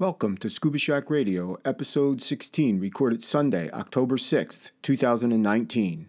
Welcome to Scuba Shack Radio, episode 16, recorded Sunday, October 6th, 2019.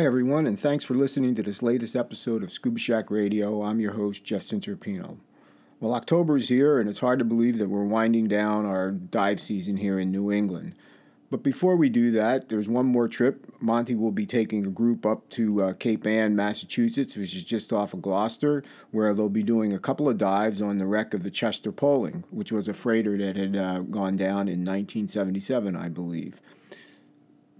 Hi, everyone, and thanks for listening to this latest episode of Scuba Shack Radio. I'm your host, Jeff Cinterpino. Well, October is here, and it's hard to believe that we're winding down our dive season here in New England. But before we do that, there's one more trip. Monty will be taking a group up to uh, Cape Ann, Massachusetts, which is just off of Gloucester, where they'll be doing a couple of dives on the wreck of the Chester Poling, which was a freighter that had uh, gone down in 1977, I believe.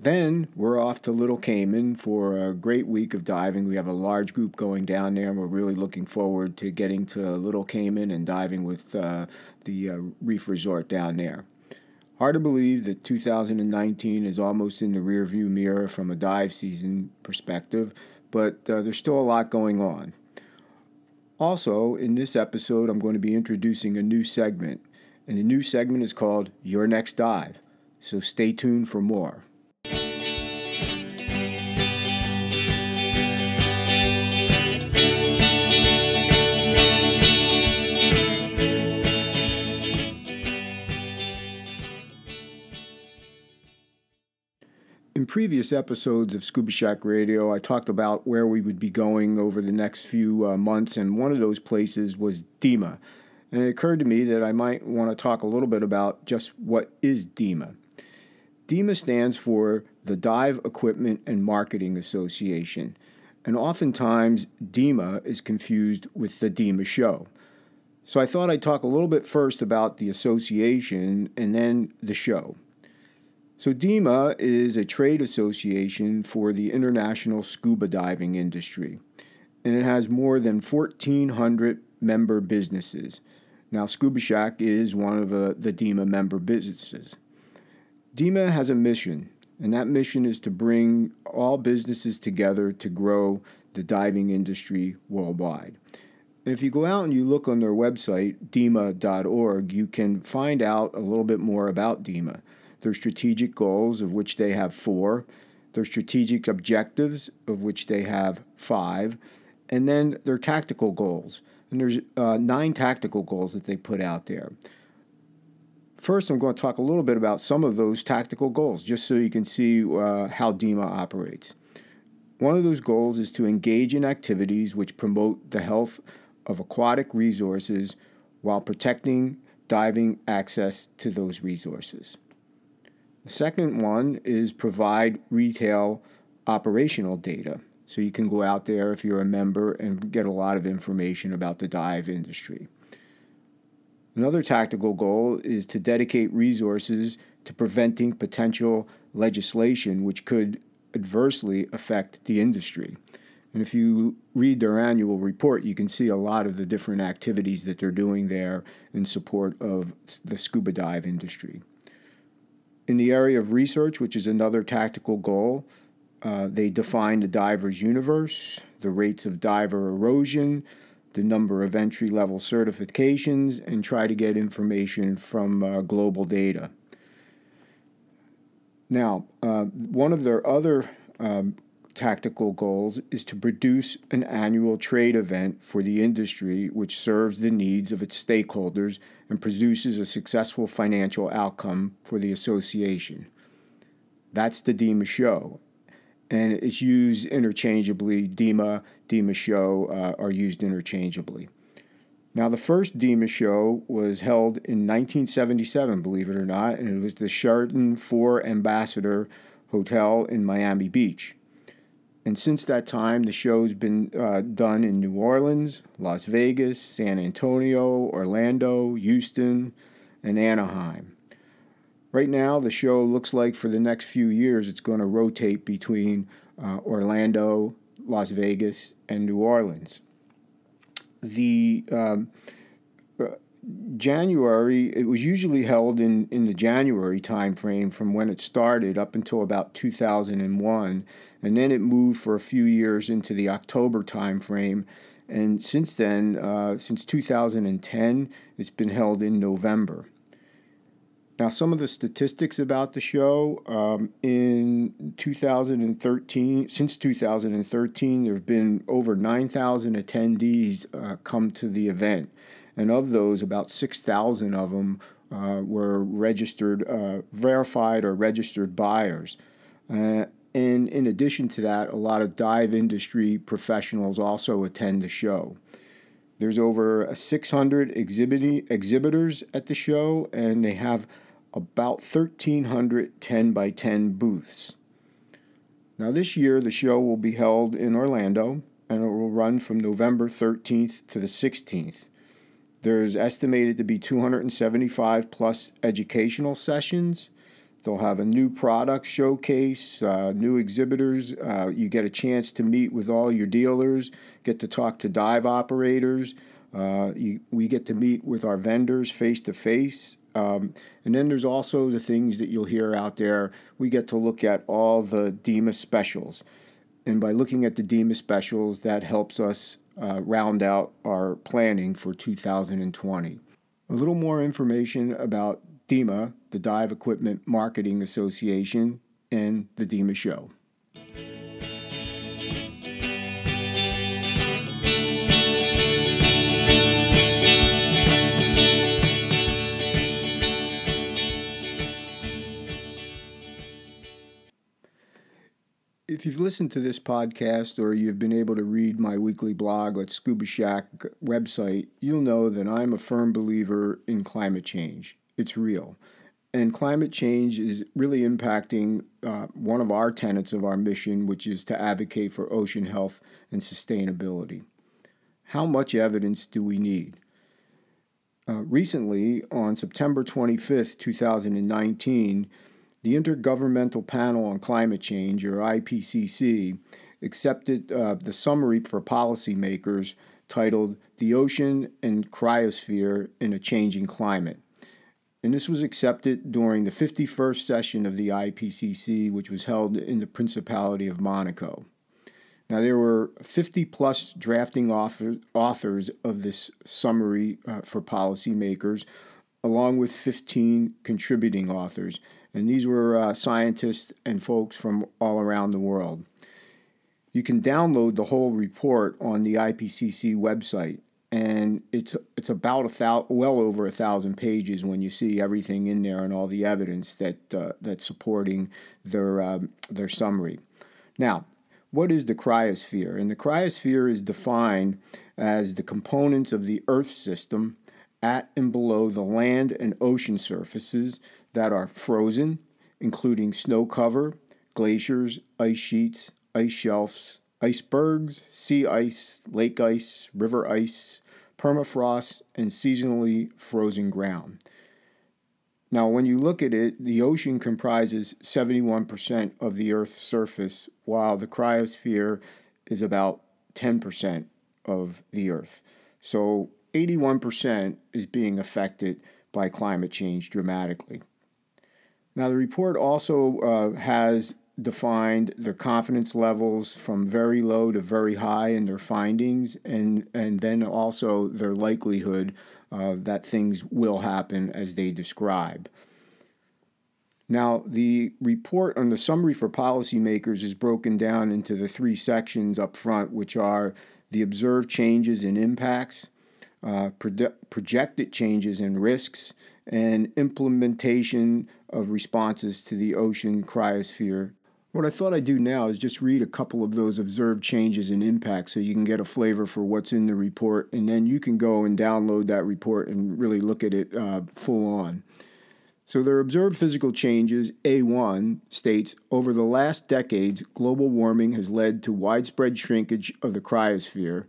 Then we're off to Little Cayman for a great week of diving. We have a large group going down there, and we're really looking forward to getting to Little Cayman and diving with uh, the uh, Reef Resort down there. Hard to believe that 2019 is almost in the rearview mirror from a dive season perspective, but uh, there's still a lot going on. Also, in this episode, I'm going to be introducing a new segment, and the new segment is called Your Next Dive. So stay tuned for more. Previous episodes of Scuba Shack Radio, I talked about where we would be going over the next few uh, months, and one of those places was DEMA. And it occurred to me that I might want to talk a little bit about just what is DEMA. DEMA stands for the Dive Equipment and Marketing Association, and oftentimes DEMA is confused with the DEMA show. So I thought I'd talk a little bit first about the association and then the show. So, DEMA is a trade association for the international scuba diving industry, and it has more than 1,400 member businesses. Now, Scuba Shack is one of the, the DEMA member businesses. DEMA has a mission, and that mission is to bring all businesses together to grow the diving industry worldwide. And if you go out and you look on their website, DEMA.org, you can find out a little bit more about DEMA their strategic goals, of which they have four, their strategic objectives, of which they have five, and then their tactical goals. And there's uh, nine tactical goals that they put out there. First, I'm going to talk a little bit about some of those tactical goals, just so you can see uh, how DEMA operates. One of those goals is to engage in activities which promote the health of aquatic resources while protecting diving access to those resources. Second one is provide retail operational data. So you can go out there if you're a member and get a lot of information about the dive industry. Another tactical goal is to dedicate resources to preventing potential legislation which could adversely affect the industry. And if you read their annual report, you can see a lot of the different activities that they're doing there in support of the scuba dive industry. In the area of research, which is another tactical goal, uh, they define the diver's universe, the rates of diver erosion, the number of entry level certifications, and try to get information from uh, global data. Now, uh, one of their other um, tactical goals is to produce an annual trade event for the industry which serves the needs of its stakeholders and produces a successful financial outcome for the association. That's the DEMA show. And it's used interchangeably. DEMA, DEMA show uh, are used interchangeably. Now, the first DEMA show was held in 1977, believe it or not, and it was the Sheraton Four Ambassador Hotel in Miami Beach. And since that time, the show's been uh, done in New Orleans, Las Vegas, San Antonio, Orlando, Houston, and Anaheim. Right now, the show looks like for the next few years it's going to rotate between uh, Orlando, Las Vegas, and New Orleans. The um, January, it was usually held in, in the January timeframe from when it started up until about 2001, and then it moved for a few years into the October timeframe. And since then, uh, since 2010, it's been held in November. Now, some of the statistics about the show um, in 2013, since 2013, there have been over 9,000 attendees uh, come to the event. And of those, about 6,000 of them uh, were registered, uh, verified, or registered buyers. Uh, and in addition to that, a lot of dive industry professionals also attend the show. There's over 600 exhibiting, exhibitors at the show, and they have about 1,300 10 by 10 booths. Now, this year, the show will be held in Orlando and it will run from November 13th to the 16th. There's estimated to be 275 plus educational sessions. They'll have a new product showcase, uh, new exhibitors. Uh, you get a chance to meet with all your dealers, get to talk to dive operators. Uh, you, we get to meet with our vendors face to face and then there's also the things that you'll hear out there. We get to look at all the DEMA specials. And by looking at the DEMA specials, that helps us uh, round out our planning for 2020. A little more information about DEMA, the Dive Equipment Marketing Association, and the DEMA Show. If you've listened to this podcast or you've been able to read my weekly blog at Scuba Shack website, you'll know that I'm a firm believer in climate change. It's real. And climate change is really impacting uh, one of our tenets of our mission, which is to advocate for ocean health and sustainability. How much evidence do we need? Uh, recently, on September 25th, 2019, the Intergovernmental Panel on Climate Change, or IPCC, accepted uh, the summary for policymakers titled The Ocean and Cryosphere in a Changing Climate. And this was accepted during the 51st session of the IPCC, which was held in the Principality of Monaco. Now, there were 50 plus drafting author, authors of this summary uh, for policymakers, along with 15 contributing authors and these were uh, scientists and folks from all around the world. You can download the whole report on the IPCC website, and it's it's about a thou- well over a thousand pages when you see everything in there and all the evidence that uh, that's supporting their um, their summary. Now, what is the cryosphere? And the cryosphere is defined as the components of the Earth system at and below the land and ocean surfaces that are frozen, including snow cover, glaciers, ice sheets, ice shelves, icebergs, sea ice, lake ice, river ice, permafrost, and seasonally frozen ground. Now, when you look at it, the ocean comprises 71% of the Earth's surface, while the cryosphere is about 10% of the Earth. So 81% is being affected by climate change dramatically. Now, the report also uh, has defined their confidence levels from very low to very high in their findings, and, and then also their likelihood uh, that things will happen as they describe. Now, the report on the summary for policymakers is broken down into the three sections up front, which are the observed changes and impacts, uh, projected changes and risks, and implementation of responses to the ocean cryosphere. What I thought I'd do now is just read a couple of those observed changes and impacts so you can get a flavor for what's in the report, and then you can go and download that report and really look at it uh, full on. So, their observed physical changes, A1 states over the last decades, global warming has led to widespread shrinkage of the cryosphere,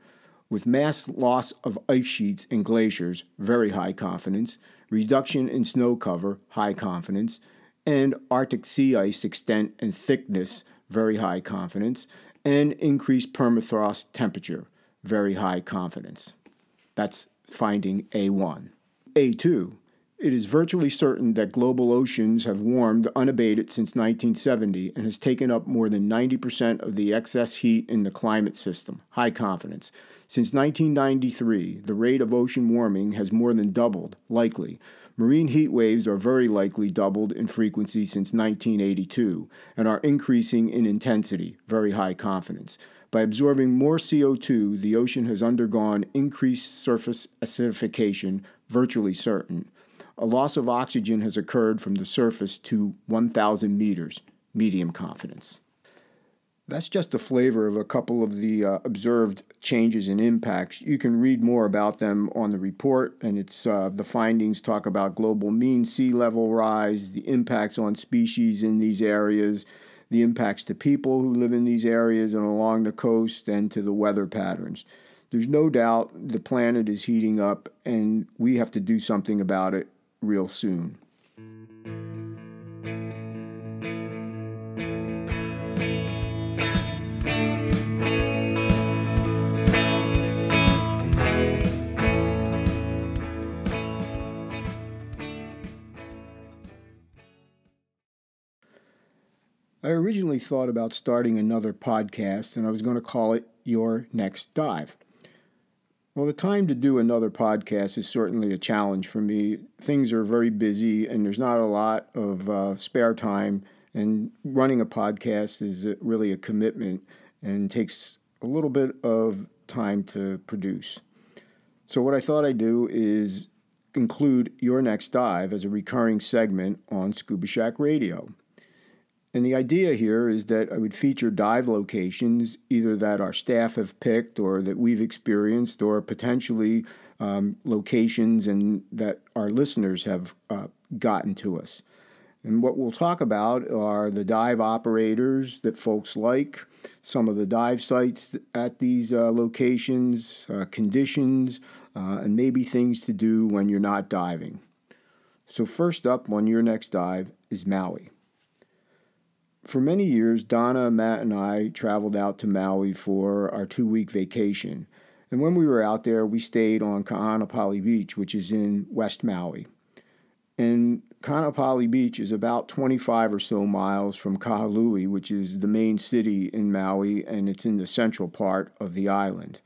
with mass loss of ice sheets and glaciers, very high confidence, reduction in snow cover, high confidence, and Arctic sea ice extent and thickness, very high confidence, and increased permafrost temperature, very high confidence. That's finding A1. A2. It is virtually certain that global oceans have warmed unabated since 1970 and has taken up more than 90% of the excess heat in the climate system. High confidence. Since 1993, the rate of ocean warming has more than doubled, likely. Marine heat waves are very likely doubled in frequency since 1982 and are increasing in intensity, very high confidence. By absorbing more CO2, the ocean has undergone increased surface acidification, virtually certain. A loss of oxygen has occurred from the surface to 1,000 meters, medium confidence. That's just a flavor of a couple of the uh, observed changes and impacts. You can read more about them on the report, and it's uh, the findings talk about global mean sea level rise, the impacts on species in these areas, the impacts to people who live in these areas and along the coast, and to the weather patterns. There's no doubt the planet is heating up, and we have to do something about it real soon. I originally thought about starting another podcast, and I was going to call it Your Next Dive. Well, the time to do another podcast is certainly a challenge for me. Things are very busy, and there's not a lot of uh, spare time. And running a podcast is really a commitment and takes a little bit of time to produce. So, what I thought I'd do is include Your Next Dive as a recurring segment on Scuba Shack Radio. And the idea here is that I would feature dive locations, either that our staff have picked or that we've experienced, or potentially um, locations and that our listeners have uh, gotten to us. And what we'll talk about are the dive operators that folks like, some of the dive sites at these uh, locations, uh, conditions, uh, and maybe things to do when you're not diving. So, first up on your next dive is Maui for many years, Donna, Matt, and I traveled out to Maui for our two week vacation. And when we were out there, we stayed on Ka'anapali Beach, which is in West Maui. And Ka'anapali Beach is about 25 or so miles from Kahului, which is the main city in Maui, and it's in the central part of the island.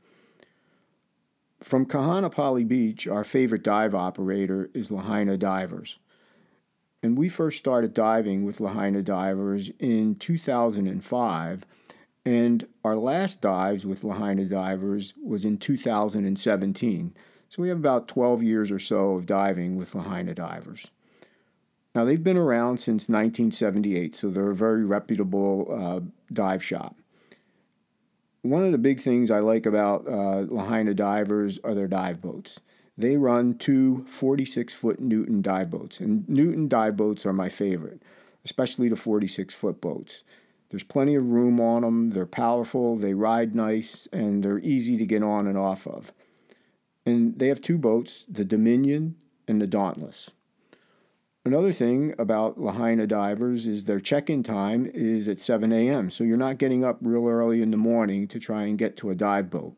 From Ka'anapali Beach, our favorite dive operator is Lahaina Divers. And we first started diving with Lahaina divers in 2005. And our last dives with Lahaina divers was in 2017. So we have about 12 years or so of diving with Lahaina divers. Now, they've been around since 1978, so they're a very reputable uh, dive shop. One of the big things I like about uh, Lahaina divers are their dive boats they run two 46 foot Newton dive boats. And Newton dive boats are my favorite, especially the 46 foot boats. There's plenty of room on them, they're powerful, they ride nice, and they're easy to get on and off of. And they have two boats the Dominion and the Dauntless. Another thing about Lahaina divers is their check in time is at 7 a.m., so you're not getting up real early in the morning to try and get to a dive boat.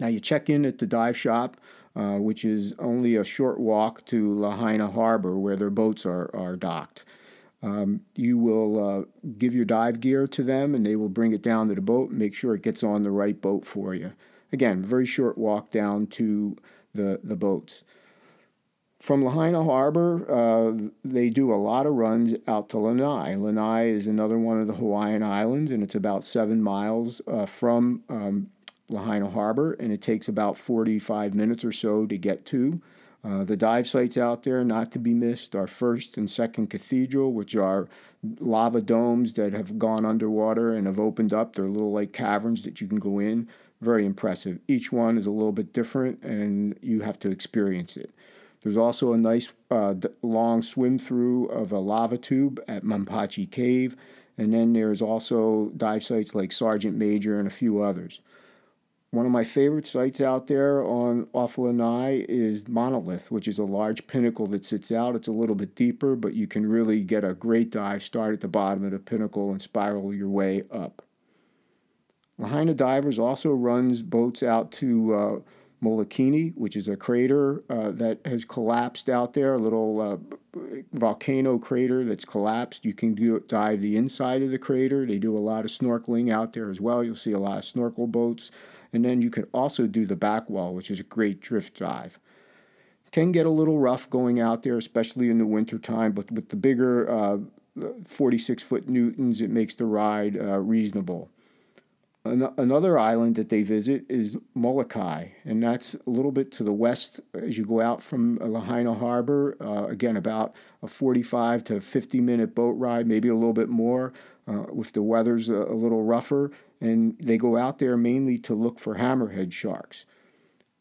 Now, you check in at the dive shop uh, which is only a short walk to Lahaina Harbor where their boats are, are docked. Um, you will uh, give your dive gear to them and they will bring it down to the boat and make sure it gets on the right boat for you. Again, very short walk down to the, the boats. From Lahaina Harbor, uh, they do a lot of runs out to Lanai. Lanai is another one of the Hawaiian islands, and it's about seven miles uh, from um, Lahaina Harbor, and it takes about 45 minutes or so to get to. Uh, the dive sites out there, not to be missed, are First and Second Cathedral, which are lava domes that have gone underwater and have opened up. They're little like caverns that you can go in. Very impressive. Each one is a little bit different, and you have to experience it. There's also a nice uh, long swim through of a lava tube at Menpachi Cave, and then there's also dive sites like Sergeant Major and a few others. One of my favorite sites out there on off Lanai is Monolith, which is a large pinnacle that sits out. It's a little bit deeper, but you can really get a great dive, start at the bottom of the pinnacle and spiral your way up. Lahaina Divers also runs boats out to uh, Molokini, which is a crater uh, that has collapsed out there, a little uh, volcano crater that's collapsed. You can do, dive the inside of the crater. They do a lot of snorkeling out there as well. You'll see a lot of snorkel boats. And then you can also do the back wall, which is a great drift dive. Can get a little rough going out there, especially in the wintertime, but with the bigger uh, 46 foot newtons, it makes the ride uh, reasonable. An- another island that they visit is Molokai, and that's a little bit to the west as you go out from Lahaina Harbor. Uh, again, about a 45 to 50 minute boat ride, maybe a little bit more, uh, if the weather's a, a little rougher. And they go out there mainly to look for hammerhead sharks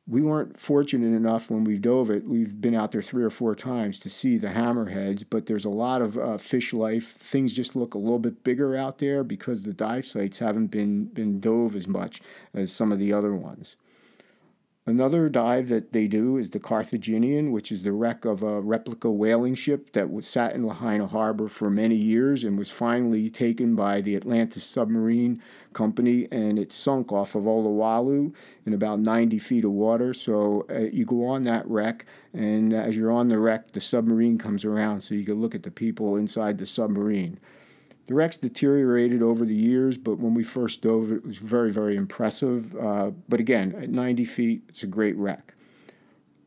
we weren't fortunate enough when we dove it. We've been out there three or four times to see the hammerheads, but there's a lot of uh, fish life. Things just look a little bit bigger out there because the dive sites haven't been been dove as much as some of the other ones. Another dive that they do is the Carthaginian, which is the wreck of a replica whaling ship that was sat in Lahaina Harbor for many years and was finally taken by the Atlantis Submarine Company, and it sunk off of Olowalu in about 90 feet of water. So uh, you go on that wreck, and as you're on the wreck, the submarine comes around, so you can look at the people inside the submarine. The wreck's deteriorated over the years, but when we first dove, it was very, very impressive. Uh, but again, at 90 feet, it's a great wreck.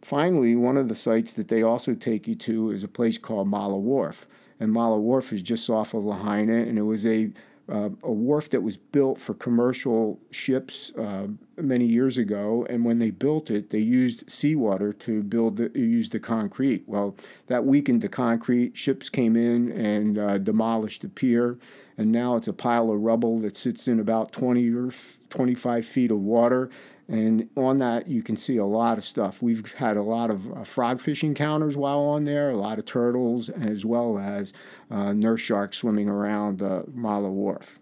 Finally, one of the sites that they also take you to is a place called Mala Wharf. And Mala Wharf is just off of Lahaina, and it was a uh, a wharf that was built for commercial ships uh, many years ago, and when they built it, they used seawater to build the, use the concrete. Well, that weakened the concrete. Ships came in and uh, demolished the pier, and now it's a pile of rubble that sits in about 20 or 25 feet of water. And on that, you can see a lot of stuff. We've had a lot of uh, frogfish encounters while on there, a lot of turtles, as well as uh, nurse sharks swimming around uh, Mala Wharf.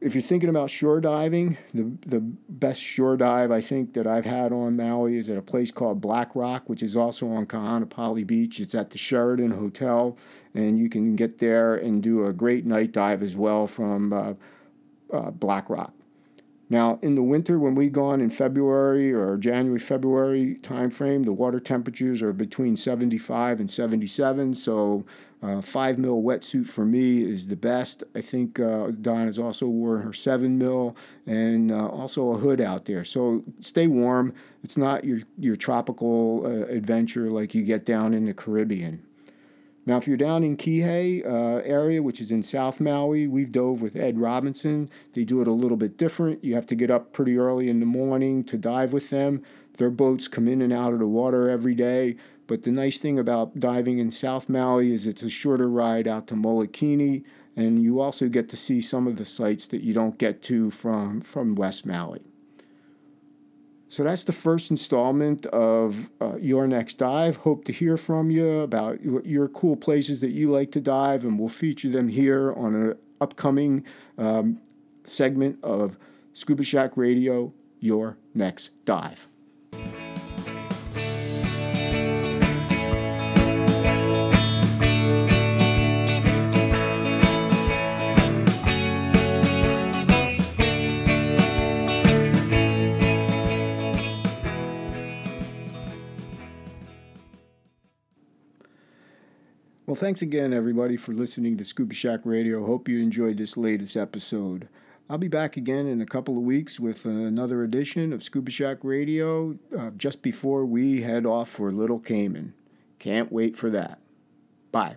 If you're thinking about shore diving, the, the best shore dive I think that I've had on Maui is at a place called Black Rock, which is also on Kaanapali Beach. It's at the Sheraton Hotel, and you can get there and do a great night dive as well from uh, uh, Black Rock. Now, in the winter, when we gone in February or January, February timeframe, the water temperatures are between 75 and 77. So, uh, five mil wetsuit for me is the best. I think uh, Dawn has also worn her seven mil and uh, also a hood out there. So stay warm. It's not your your tropical uh, adventure like you get down in the Caribbean. Now, if you're down in Kihei uh, area, which is in South Maui, we've dove with Ed Robinson. They do it a little bit different. You have to get up pretty early in the morning to dive with them. Their boats come in and out of the water every day. But the nice thing about diving in South Maui is it's a shorter ride out to Molokini, and you also get to see some of the sites that you don't get to from, from West Maui. So that's the first installment of uh, Your Next Dive. Hope to hear from you about your cool places that you like to dive, and we'll feature them here on an upcoming um, segment of Scuba Shack Radio Your Next Dive. Thanks again, everybody, for listening to Scuba Shack Radio. Hope you enjoyed this latest episode. I'll be back again in a couple of weeks with another edition of Scuba Shack Radio uh, just before we head off for Little Cayman. Can't wait for that. Bye.